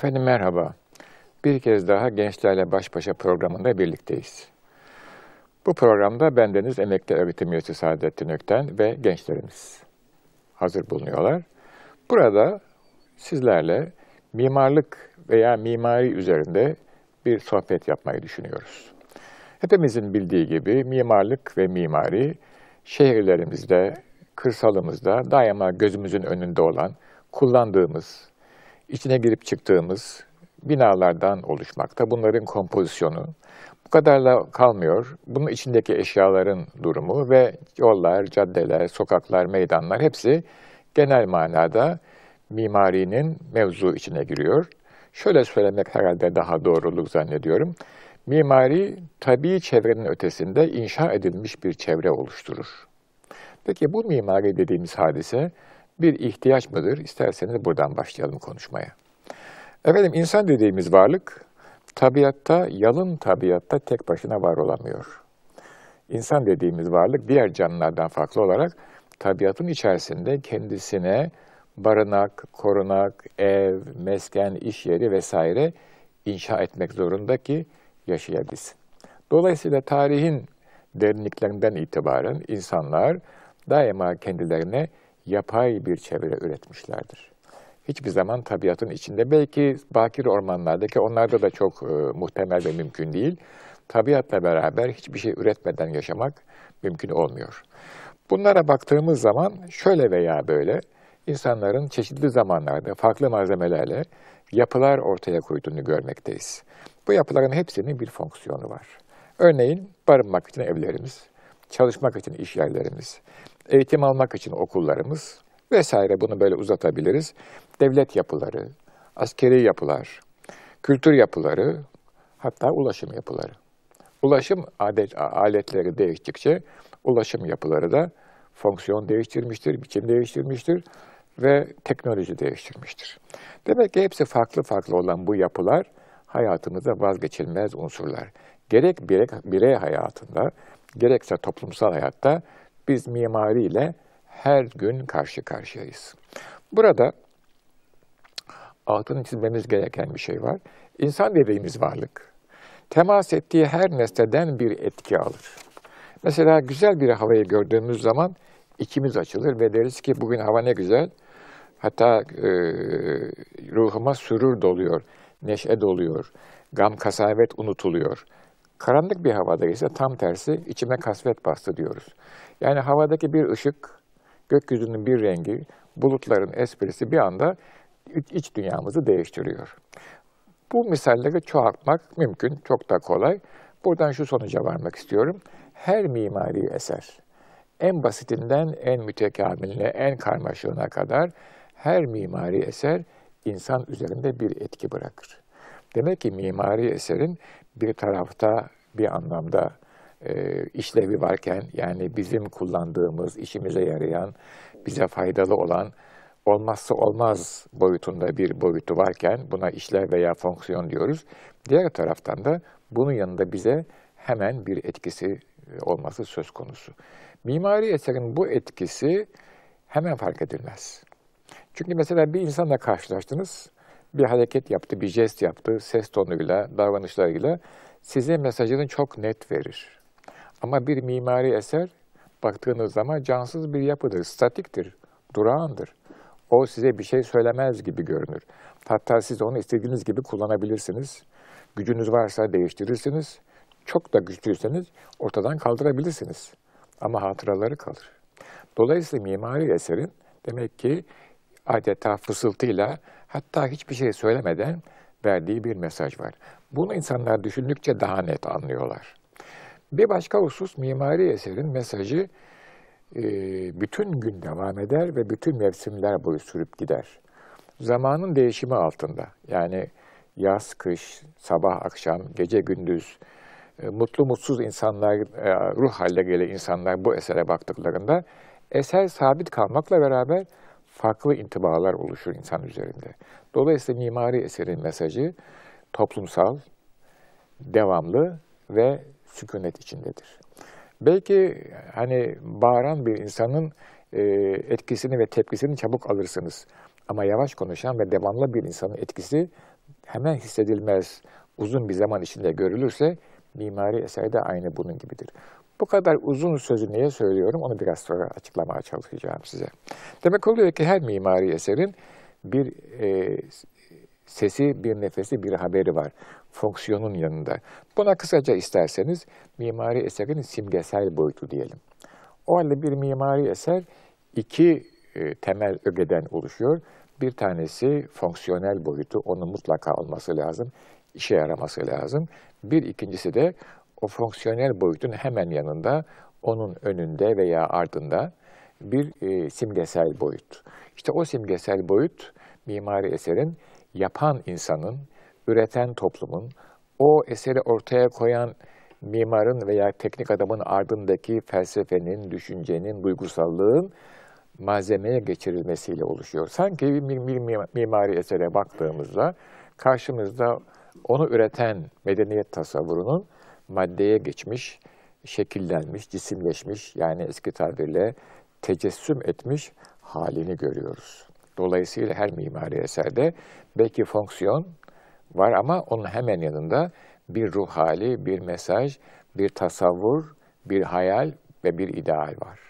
Efendim merhaba. Bir kez daha Gençlerle Baş Başa programında birlikteyiz. Bu programda bendeniz emekli öğretim üyesi Saadettin Ökten ve gençlerimiz hazır bulunuyorlar. Burada sizlerle mimarlık veya mimari üzerinde bir sohbet yapmayı düşünüyoruz. Hepimizin bildiği gibi mimarlık ve mimari şehirlerimizde, kırsalımızda daima gözümüzün önünde olan, kullandığımız, içine girip çıktığımız binalardan oluşmakta. Bunların kompozisyonu bu kadarla kalmıyor. Bunun içindeki eşyaların durumu ve yollar, caddeler, sokaklar, meydanlar hepsi genel manada mimarinin mevzu içine giriyor. Şöyle söylemek herhalde daha doğruluk zannediyorum. Mimari tabii çevrenin ötesinde inşa edilmiş bir çevre oluşturur. Peki bu mimari dediğimiz hadise bir ihtiyaç mıdır? İsterseniz buradan başlayalım konuşmaya. Efendim insan dediğimiz varlık tabiatta, yalın tabiatta tek başına var olamıyor. İnsan dediğimiz varlık diğer canlılardan farklı olarak tabiatın içerisinde kendisine barınak, korunak, ev, mesken, iş yeri vesaire inşa etmek zorunda ki yaşayabilsin. Dolayısıyla tarihin derinliklerinden itibaren insanlar daima kendilerine yapay bir çevre üretmişlerdir. Hiçbir zaman tabiatın içinde, belki bakir ormanlardaki onlarda da çok e, muhtemel ve mümkün değil. Tabiatla beraber hiçbir şey üretmeden yaşamak mümkün olmuyor. Bunlara baktığımız zaman şöyle veya böyle insanların çeşitli zamanlarda farklı malzemelerle yapılar ortaya koyduğunu görmekteyiz. Bu yapıların hepsinin bir fonksiyonu var. Örneğin barınmak için evlerimiz, çalışmak için iş yerlerimiz, eğitim almak için okullarımız vesaire bunu böyle uzatabiliriz. Devlet yapıları, askeri yapılar, kültür yapıları, hatta ulaşım yapıları. Ulaşım adet, aletleri değiştikçe ulaşım yapıları da fonksiyon değiştirmiştir, biçim değiştirmiştir ve teknoloji değiştirmiştir. Demek ki hepsi farklı farklı olan bu yapılar hayatımızda vazgeçilmez unsurlar. Gerek birey, birey hayatında, gerekse toplumsal hayatta biz mimariyle her gün karşı karşıyayız. Burada altını çizmemiz gereken bir şey var. İnsan dediğimiz varlık temas ettiği her nesneden bir etki alır. Mesela güzel bir havayı gördüğümüz zaman içimiz açılır ve deriz ki bugün hava ne güzel. Hatta e, ruhuma sürür doluyor, neşe doluyor, gam kasavet unutuluyor. Karanlık bir havada ise tam tersi içime kasvet bastı diyoruz. Yani havadaki bir ışık, gökyüzünün bir rengi, bulutların esprisi bir anda iç dünyamızı değiştiriyor. Bu misalleri çoğaltmak mümkün, çok da kolay. Buradan şu sonuca varmak istiyorum. Her mimari eser, en basitinden en mütekamiline, en karmaşığına kadar her mimari eser insan üzerinde bir etki bırakır. Demek ki mimari eserin bir tarafta bir anlamda e, işlevi varken yani bizim kullandığımız, işimize yarayan, bize faydalı olan olmazsa olmaz boyutunda bir boyutu varken buna işlev veya fonksiyon diyoruz. Diğer taraftan da bunun yanında bize hemen bir etkisi e, olması söz konusu. Mimari eserin bu etkisi hemen fark edilmez. Çünkü mesela bir insanla karşılaştınız, bir hareket yaptı, bir jest yaptı, ses tonuyla, davranışlarıyla size mesajını çok net verir. Ama bir mimari eser baktığınız zaman cansız bir yapıdır, statiktir, durağandır. O size bir şey söylemez gibi görünür. Hatta siz onu istediğiniz gibi kullanabilirsiniz. Gücünüz varsa değiştirirsiniz. Çok da güçlüyseniz ortadan kaldırabilirsiniz. Ama hatıraları kalır. Dolayısıyla mimari eserin demek ki adeta fısıltıyla hatta hiçbir şey söylemeden verdiği bir mesaj var. Bunu insanlar düşündükçe daha net anlıyorlar. Bir başka husus mimari eserin mesajı e, bütün gün devam eder ve bütün mevsimler boyu sürüp gider. Zamanın değişimi altında yani yaz, kış, sabah, akşam, gece, gündüz e, mutlu mutsuz insanlar, e, ruh halleriyle insanlar bu esere baktıklarında eser sabit kalmakla beraber farklı intibalar oluşur insan üzerinde. Dolayısıyla mimari eserin mesajı toplumsal, devamlı ve sükunet içindedir. Belki hani bağıran bir insanın e, etkisini ve tepkisini çabuk alırsınız. Ama yavaş konuşan ve devamlı bir insanın etkisi hemen hissedilmez, uzun bir zaman içinde görülürse mimari eser de aynı bunun gibidir. Bu kadar uzun sözü niye söylüyorum onu biraz sonra açıklamaya çalışacağım size. Demek oluyor ki her mimari eserin bir e, sesi, bir nefesi, bir haberi var. Fonksiyonun yanında. Buna kısaca isterseniz mimari eserin simgesel boyutu diyelim. O halde bir mimari eser iki e, temel ögeden oluşuyor. Bir tanesi fonksiyonel boyutu, onun mutlaka olması lazım, işe yaraması lazım. Bir ikincisi de o fonksiyonel boyutun hemen yanında, onun önünde veya ardında bir e, simgesel boyut. İşte o simgesel boyut mimari eserin yapan insanın, üreten toplumun, o eseri ortaya koyan mimarın veya teknik adamın ardındaki felsefenin, düşüncenin, duygusallığın malzemeye geçirilmesiyle oluşuyor. Sanki bir, bir mimari esere baktığımızda karşımızda onu üreten medeniyet tasavvurunun maddeye geçmiş, şekillenmiş, cisimleşmiş yani eski tabirle tecessüm etmiş halini görüyoruz. Dolayısıyla her mimari eserde belki fonksiyon var ama onun hemen yanında bir ruh hali, bir mesaj, bir tasavvur, bir hayal ve bir ideal var.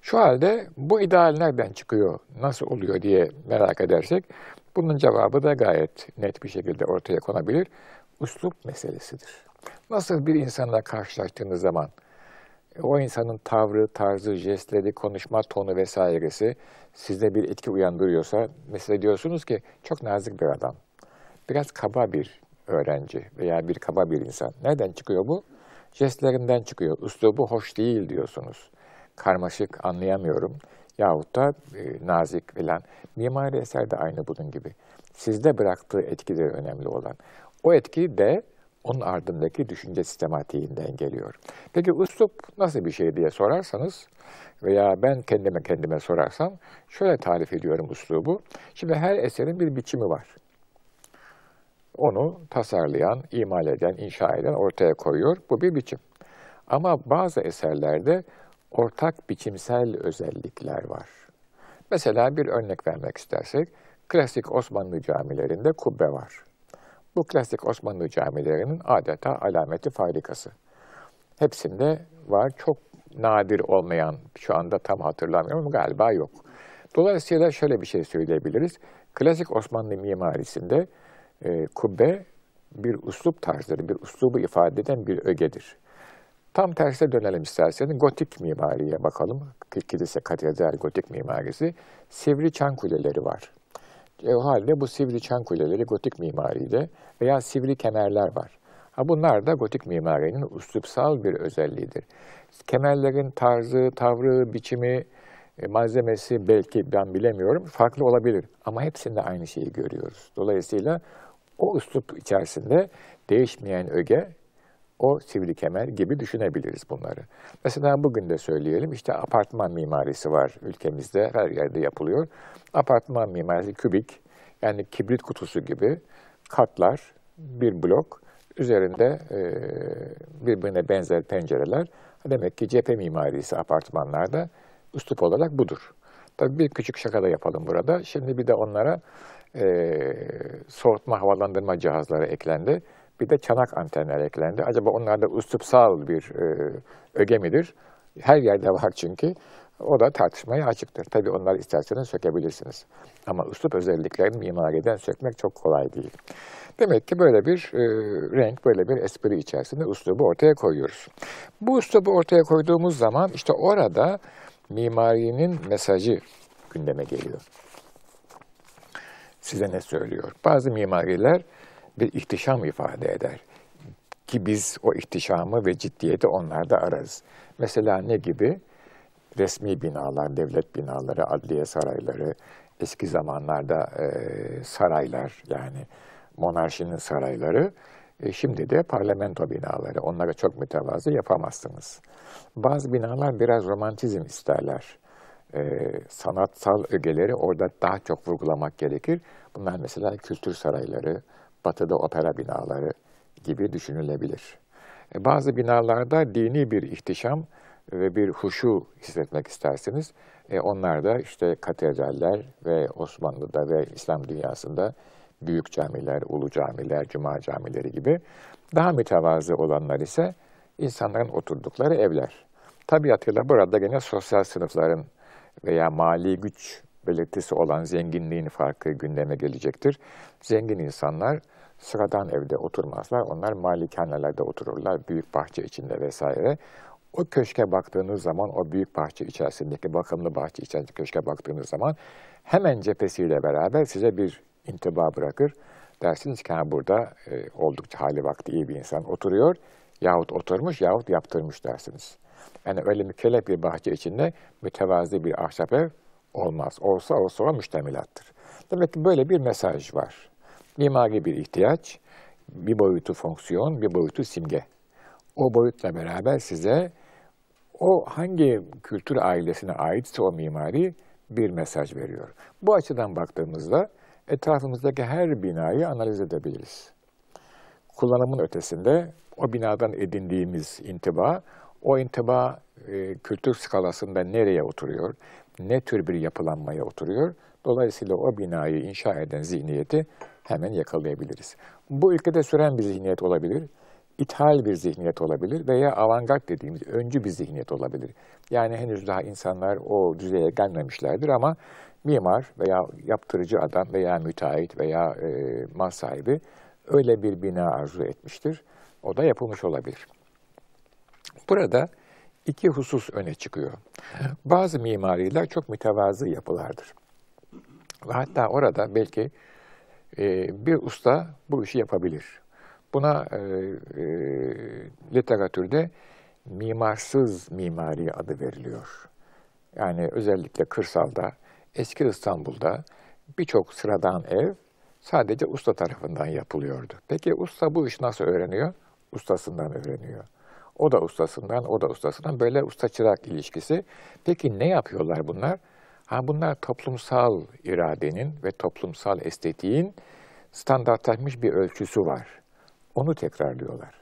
Şu halde bu ideal nereden çıkıyor, nasıl oluyor diye merak edersek bunun cevabı da gayet net bir şekilde ortaya konabilir. Üslup meselesidir. Nasıl bir insanla karşılaştığınız zaman o insanın tavrı, tarzı, jestleri, konuşma tonu vesairesi sizde bir etki uyandırıyorsa mesela diyorsunuz ki çok nazik bir adam. Biraz kaba bir öğrenci veya bir kaba bir insan. Nereden çıkıyor bu? Jestlerinden çıkıyor. Üslubu hoş değil diyorsunuz. Karmaşık, anlayamıyorum. Yahut da e, nazik falan. Mimari eser de aynı bunun gibi. Sizde bıraktığı etki de önemli olan. O etki de onun ardındaki düşünce sistematiğinden geliyor. Peki üslup nasıl bir şey diye sorarsanız veya ben kendime kendime sorarsam şöyle tarif ediyorum üslubu. Şimdi her eserin bir biçimi var. Onu tasarlayan, imal eden, inşa eden ortaya koyuyor. Bu bir biçim. Ama bazı eserlerde ortak biçimsel özellikler var. Mesela bir örnek vermek istersek, klasik Osmanlı camilerinde kubbe var. Bu klasik Osmanlı camilerinin adeta alameti farikası. Hepsinde var. Çok nadir olmayan, şu anda tam hatırlamıyorum galiba yok. Dolayısıyla şöyle bir şey söyleyebiliriz. Klasik Osmanlı mimarisinde e, kubbe bir uslup tarzıdır, bir uslubu ifade eden bir ögedir. Tam tersine dönelim isterseniz. Gotik mimariye bakalım. Kilise, katedral, gotik mimarisi. Sivri çan kuleleri var. E, o halde bu sivri çan kuleleri gotik mimaride veya sivri kemerler var. Ha bunlar da gotik mimarinin üslupsal bir özelliğidir. Kemerlerin tarzı, tavrı, biçimi, e, malzemesi belki ben bilemiyorum farklı olabilir ama hepsinde aynı şeyi görüyoruz. Dolayısıyla o üslup içerisinde değişmeyen öge o sivri kemer gibi düşünebiliriz bunları. Mesela bugün de söyleyelim işte apartman mimarisi var ülkemizde her yerde yapılıyor. Apartman mimarisi kübik yani kibrit kutusu gibi katlar bir blok üzerinde e, birbirine benzer pencereler. Demek ki cephe mimarisi apartmanlarda üslup olarak budur. Tabii bir küçük şaka da yapalım burada. Şimdi bir de onlara e, soğutma, havalandırma cihazları eklendi. Bir de çanak antenler eklendi. Acaba onlarda üslupsal bir e, öge midir? Her yerde var çünkü. O da tartışmaya açıktır. Tabii onları isterseniz sökebilirsiniz. Ama üslup özelliklerini mimariden sökmek çok kolay değil. Demek ki böyle bir e, renk, böyle bir espri içerisinde üslubu ortaya koyuyoruz. Bu üslubu ortaya koyduğumuz zaman işte orada mimarinin mesajı gündeme geliyor. Size ne söylüyor? Bazı mimariler bir ihtişam ifade eder. Ki biz o ihtişamı ve ciddiyeti onlarda ararız. Mesela ne gibi? Resmi binalar, devlet binaları, adliye sarayları, eski zamanlarda e, saraylar yani monarşinin sarayları, e, şimdi de parlamento binaları. Onlara çok mütevazı yapamazsınız. Bazı binalar biraz romantizm isterler. E, sanatsal ögeleri orada daha çok vurgulamak gerekir. Bunlar mesela kültür sarayları, batıda opera binaları gibi düşünülebilir. E, bazı binalarda dini bir ihtişam ve bir huşu hissetmek isterseniz, e, onlar da işte katedraller ve Osmanlı'da ve İslam dünyasında büyük camiler, ulu camiler, cuma camileri gibi. Daha mütevazı olanlar ise insanların oturdukları evler. Tabiatıyla burada gene sosyal sınıfların veya mali güç belirtisi olan zenginliğin farkı gündeme gelecektir. Zengin insanlar sıradan evde oturmazlar. Onlar malikanelerde otururlar, büyük bahçe içinde vesaire. O köşke baktığınız zaman, o büyük bahçe içerisindeki, bakımlı bahçe içerisindeki köşke baktığınız zaman hemen cephesiyle beraber size bir intiba bırakır. Dersiniz ki ha, burada e, oldukça hali vakti iyi bir insan oturuyor yahut oturmuş yahut yaptırmış dersiniz. Yani öyle mükellef bir bahçe içinde mütevazi bir ahşap ev olmaz. Olsa olsa o müştemilattır. Demek ki böyle bir mesaj var. Mimari bir ihtiyaç, bir boyutu fonksiyon, bir boyutu simge. O boyutla beraber size o hangi kültür ailesine aitse o mimari bir mesaj veriyor. Bu açıdan baktığımızda etrafımızdaki her binayı analiz edebiliriz. Kullanımın ötesinde o binadan edindiğimiz intiba, o intiba e, kültür skalasında nereye oturuyor, ne tür bir yapılanmaya oturuyor. Dolayısıyla o binayı inşa eden zihniyeti hemen yakalayabiliriz. Bu ülkede süren bir zihniyet olabilir, ithal bir zihniyet olabilir veya avantgard dediğimiz öncü bir zihniyet olabilir. Yani henüz daha insanlar o düzeye gelmemişlerdir ama mimar veya yaptırıcı adam veya müteahhit veya e, mal sahibi öyle bir bina arzu etmiştir. O da yapılmış olabilir. Burada iki husus öne çıkıyor. Bazı mimariler çok mütevazı yapılardır. Ve hatta orada belki e, bir usta bu işi yapabilir. Buna e, e, literatürde mimarsız mimari adı veriliyor. Yani özellikle kırsalda, eski İstanbul'da birçok sıradan ev sadece usta tarafından yapılıyordu. Peki usta bu işi nasıl öğreniyor? Ustasından öğreniyor. O da ustasından, o da ustasından böyle usta çırak ilişkisi. Peki ne yapıyorlar bunlar? Ha bunlar toplumsal iradenin ve toplumsal estetiğin standartlaşmış bir ölçüsü var. Onu tekrarlıyorlar.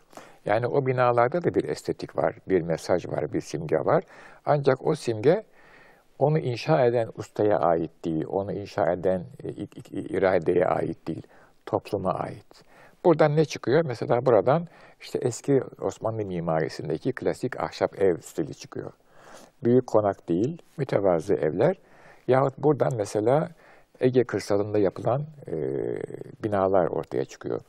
Yani o binalarda da bir estetik var, bir mesaj var, bir simge var. Ancak o simge onu inşa eden ustaya ait değil, onu inşa eden e, iradeye ait değil, topluma ait. Buradan ne çıkıyor? Mesela buradan işte eski Osmanlı mimarisindeki klasik ahşap ev stili çıkıyor. Büyük konak değil, mütevazı evler. Yahut buradan mesela Ege kırsalında yapılan e, binalar ortaya çıkıyor.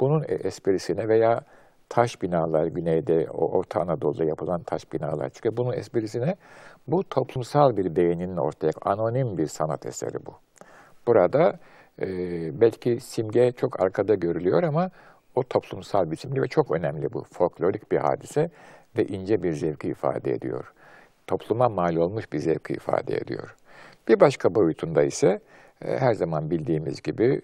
Bunun e, esprisine veya taş binalar, güneyde, Orta Anadolu'da yapılan taş binalar çıkıyor. Bunun esprisine bu toplumsal bir beğeninin ortaya, anonim bir sanat eseri bu. Burada e, belki simge çok arkada görülüyor ama o toplumsal bir simge ve çok önemli bu. Folklorik bir hadise ve ince bir zevki ifade ediyor. Topluma mal olmuş bir zevki ifade ediyor. Bir başka boyutunda ise e, her zaman bildiğimiz gibi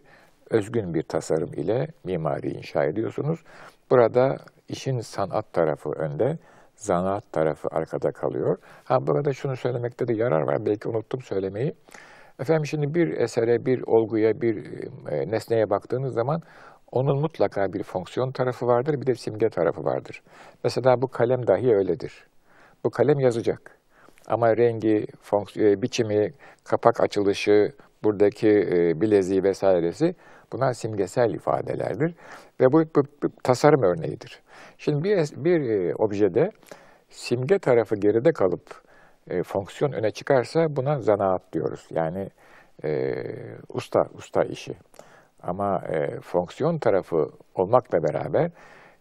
özgün bir tasarım ile mimari inşa ediyorsunuz. Burada işin sanat tarafı önde, zanaat tarafı arkada kalıyor. Ha burada şunu söylemekte de yarar var. Belki unuttum söylemeyi. Efendim şimdi bir esere, bir olguya, bir e, nesneye baktığınız zaman onun mutlaka bir fonksiyon tarafı vardır, bir de simge tarafı vardır. Mesela bu kalem dahi öyledir. Bu kalem yazacak. Ama rengi, e, biçimi, kapak açılışı, buradaki e, bileziği vesairesi bunlar simgesel ifadelerdir. Ve bu, bu, bu tasarım örneğidir. Şimdi bir, bir e, objede simge tarafı geride kalıp e, fonksiyon öne çıkarsa buna zanaat diyoruz. Yani e, usta, usta işi. Ama e, fonksiyon tarafı olmakla beraber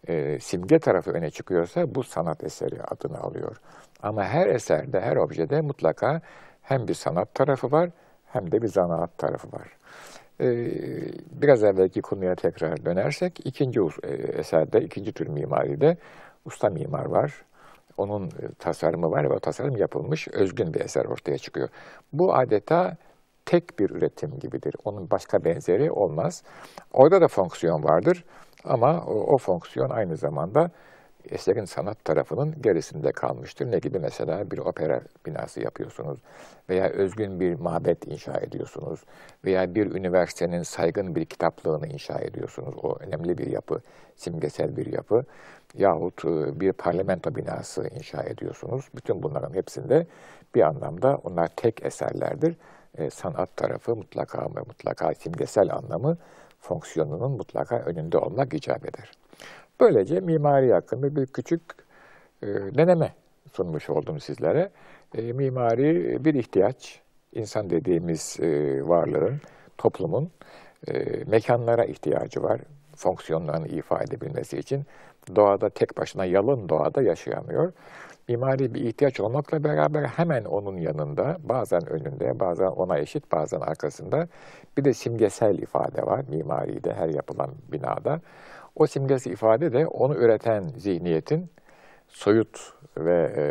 e, simge tarafı öne çıkıyorsa bu sanat eseri adını alıyor. Ama her eserde, her objede mutlaka hem bir sanat tarafı var hem de bir zanaat tarafı var. Ee, biraz evvelki konuya tekrar dönersek, ikinci e, eserde, ikinci tür mimaride usta mimar var. Onun e, tasarımı var ve o tasarım yapılmış, özgün bir eser ortaya çıkıyor. Bu adeta tek bir üretim gibidir. Onun başka benzeri olmaz. Orada da fonksiyon vardır ama o, o fonksiyon aynı zamanda eserin sanat tarafının gerisinde kalmıştır. Ne gibi mesela bir opera binası yapıyorsunuz veya özgün bir mabet inşa ediyorsunuz veya bir üniversitenin saygın bir kitaplığını inşa ediyorsunuz. O önemli bir yapı, simgesel bir yapı yahut e, bir parlamento binası inşa ediyorsunuz. Bütün bunların hepsinde bir anlamda onlar tek eserlerdir. E, sanat tarafı mutlaka ve mutlaka simgesel anlamı fonksiyonunun mutlaka önünde olmak icap eder. Böylece mimari hakkında bir küçük e, deneme sunmuş oldum sizlere. E, mimari bir ihtiyaç, insan dediğimiz e, varlığın, toplumun e, mekanlara ihtiyacı var, fonksiyonlarını ifade edebilmesi için. Doğada tek başına, yalın doğada yaşayamıyor. Mimari bir ihtiyaç olmakla beraber hemen onun yanında, bazen önünde, bazen ona eşit, bazen arkasında bir de simgesel ifade var mimaride, her yapılan binada. O simgesi ifade de onu üreten zihniyetin, soyut ve e,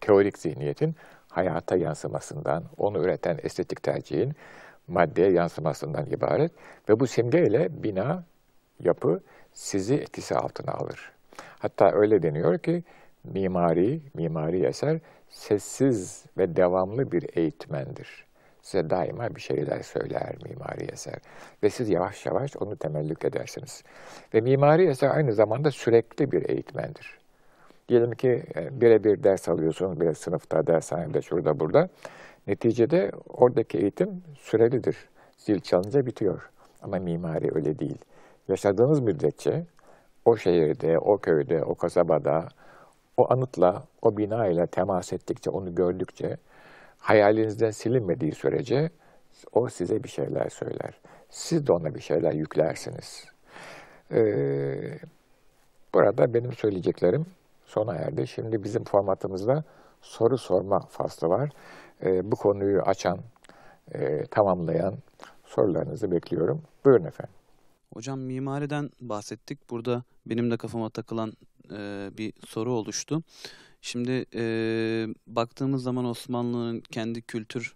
teorik zihniyetin hayata yansımasından, onu üreten estetik tercihin maddeye yansımasından ibaret. Ve bu simgeyle bina, yapı sizi etkisi altına alır. Hatta öyle deniyor ki mimari, mimari eser sessiz ve devamlı bir eğitmendir. Size daima bir şeyler söyler mimari eser. Ve siz yavaş yavaş onu temellük edersiniz. Ve mimari eser aynı zamanda sürekli bir eğitmendir. Diyelim ki e, birebir ders alıyorsunuz, bir sınıfta, dershanede, şurada, burada. Neticede oradaki eğitim sürelidir. Zil çalınca bitiyor. Ama mimari öyle değil. Yaşadığınız müddetçe o şehirde, o köyde, o kasabada, o anıtla, o bina ile temas ettikçe, onu gördükçe, hayalinizden silinmediği sürece o size bir şeyler söyler. Siz de ona bir şeyler yüklersiniz. Ee, burada benim söyleyeceklerim sona erdi. Şimdi bizim formatımızda soru sorma faslı var. Ee, bu konuyu açan, e, tamamlayan sorularınızı bekliyorum. Buyurun efendim. Hocam mimariden bahsettik. Burada benim de kafama takılan e, bir soru oluştu. Şimdi e, baktığımız zaman Osmanlı'nın kendi kültür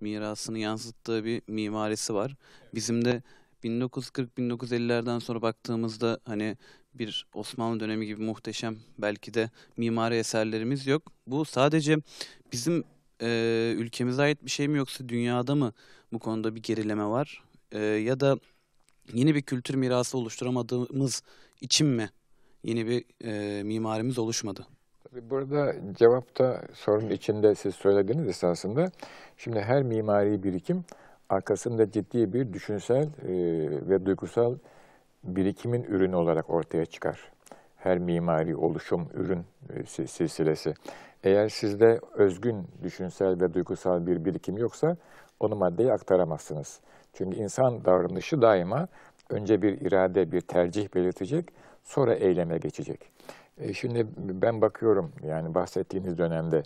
mirasını yansıttığı bir mimarisi var. Bizim de 1940-1950'lerden sonra baktığımızda hani bir Osmanlı dönemi gibi muhteşem belki de mimari eserlerimiz yok. Bu sadece bizim e, ülkemize ait bir şey mi yoksa dünyada mı bu konuda bir gerileme var? E, ya da yeni bir kültür mirası oluşturamadığımız için mi yeni bir e, mimarimiz oluşmadı? Burada cevapta sorunun içinde siz söylediğiniz esasında şimdi her mimari birikim arkasında ciddi bir düşünsel e, ve duygusal birikimin ürünü olarak ortaya çıkar. Her mimari oluşum, ürün e, silsilesi. Eğer sizde özgün düşünsel ve duygusal bir birikim yoksa onu maddeye aktaramazsınız. Çünkü insan davranışı daima önce bir irade, bir tercih belirtecek, sonra eyleme geçecek. E şimdi ben bakıyorum yani bahsettiğiniz dönemde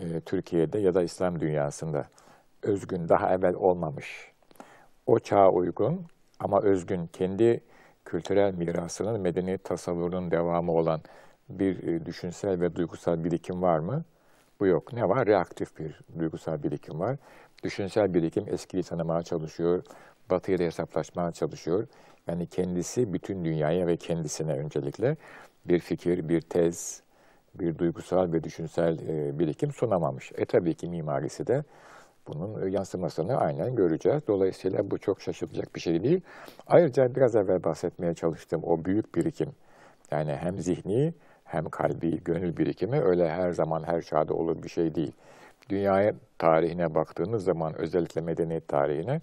e, Türkiye'de ya da İslam dünyasında özgün daha evvel olmamış. O çağa uygun ama özgün kendi kültürel mirasının medeniyet tasavvurunun devamı olan bir e, düşünsel ve duygusal birikim var mı? Bu yok. Ne var? Reaktif bir duygusal birikim var. Düşünsel birikim eskiyi tanımaya çalışıyor, batıyla hesaplaşmaya çalışıyor. Yani kendisi bütün dünyaya ve kendisine öncelikle bir fikir, bir tez, bir duygusal ve düşünsel e, birikim sunamamış. E tabii ki mimarisi de bunun yansımasını aynen göreceğiz. Dolayısıyla bu çok şaşılacak bir şey değil. Ayrıca biraz evvel bahsetmeye çalıştığım o büyük birikim, yani hem zihni hem kalbi, gönül birikimi öyle her zaman her çağda olur bir şey değil. Dünyaya tarihine baktığınız zaman özellikle medeniyet tarihine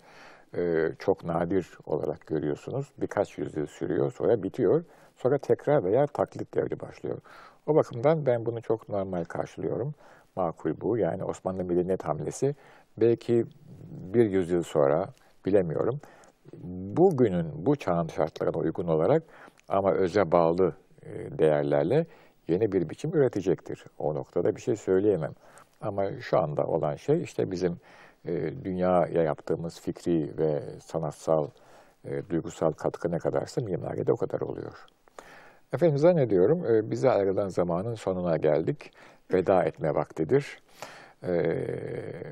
e, çok nadir olarak görüyorsunuz. Birkaç yüzyıl sürüyor, sonra bitiyor. Sonra tekrar veya taklit devri başlıyor. O bakımdan ben bunu çok normal karşılıyorum. Makul bu. Yani Osmanlı medeniyet hamlesi belki bir yüzyıl sonra bilemiyorum. Bugünün, bu çağın şartlarına uygun olarak ama öze bağlı e, değerlerle yeni bir biçim üretecektir. O noktada bir şey söyleyemem. Ama şu anda olan şey işte bizim e, dünyaya yaptığımız fikri ve sanatsal, e, duygusal katkı ne kadarsa mimaride o kadar oluyor. Efendim zannediyorum e, bize ayrılan zamanın sonuna geldik. Veda etme vaktidir. E,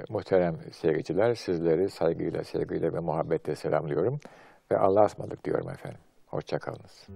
muhterem seyirciler sizleri saygıyla, sevgiyle ve muhabbetle selamlıyorum. Ve Allah'a ısmarladık diyorum efendim. Hoşçakalınız.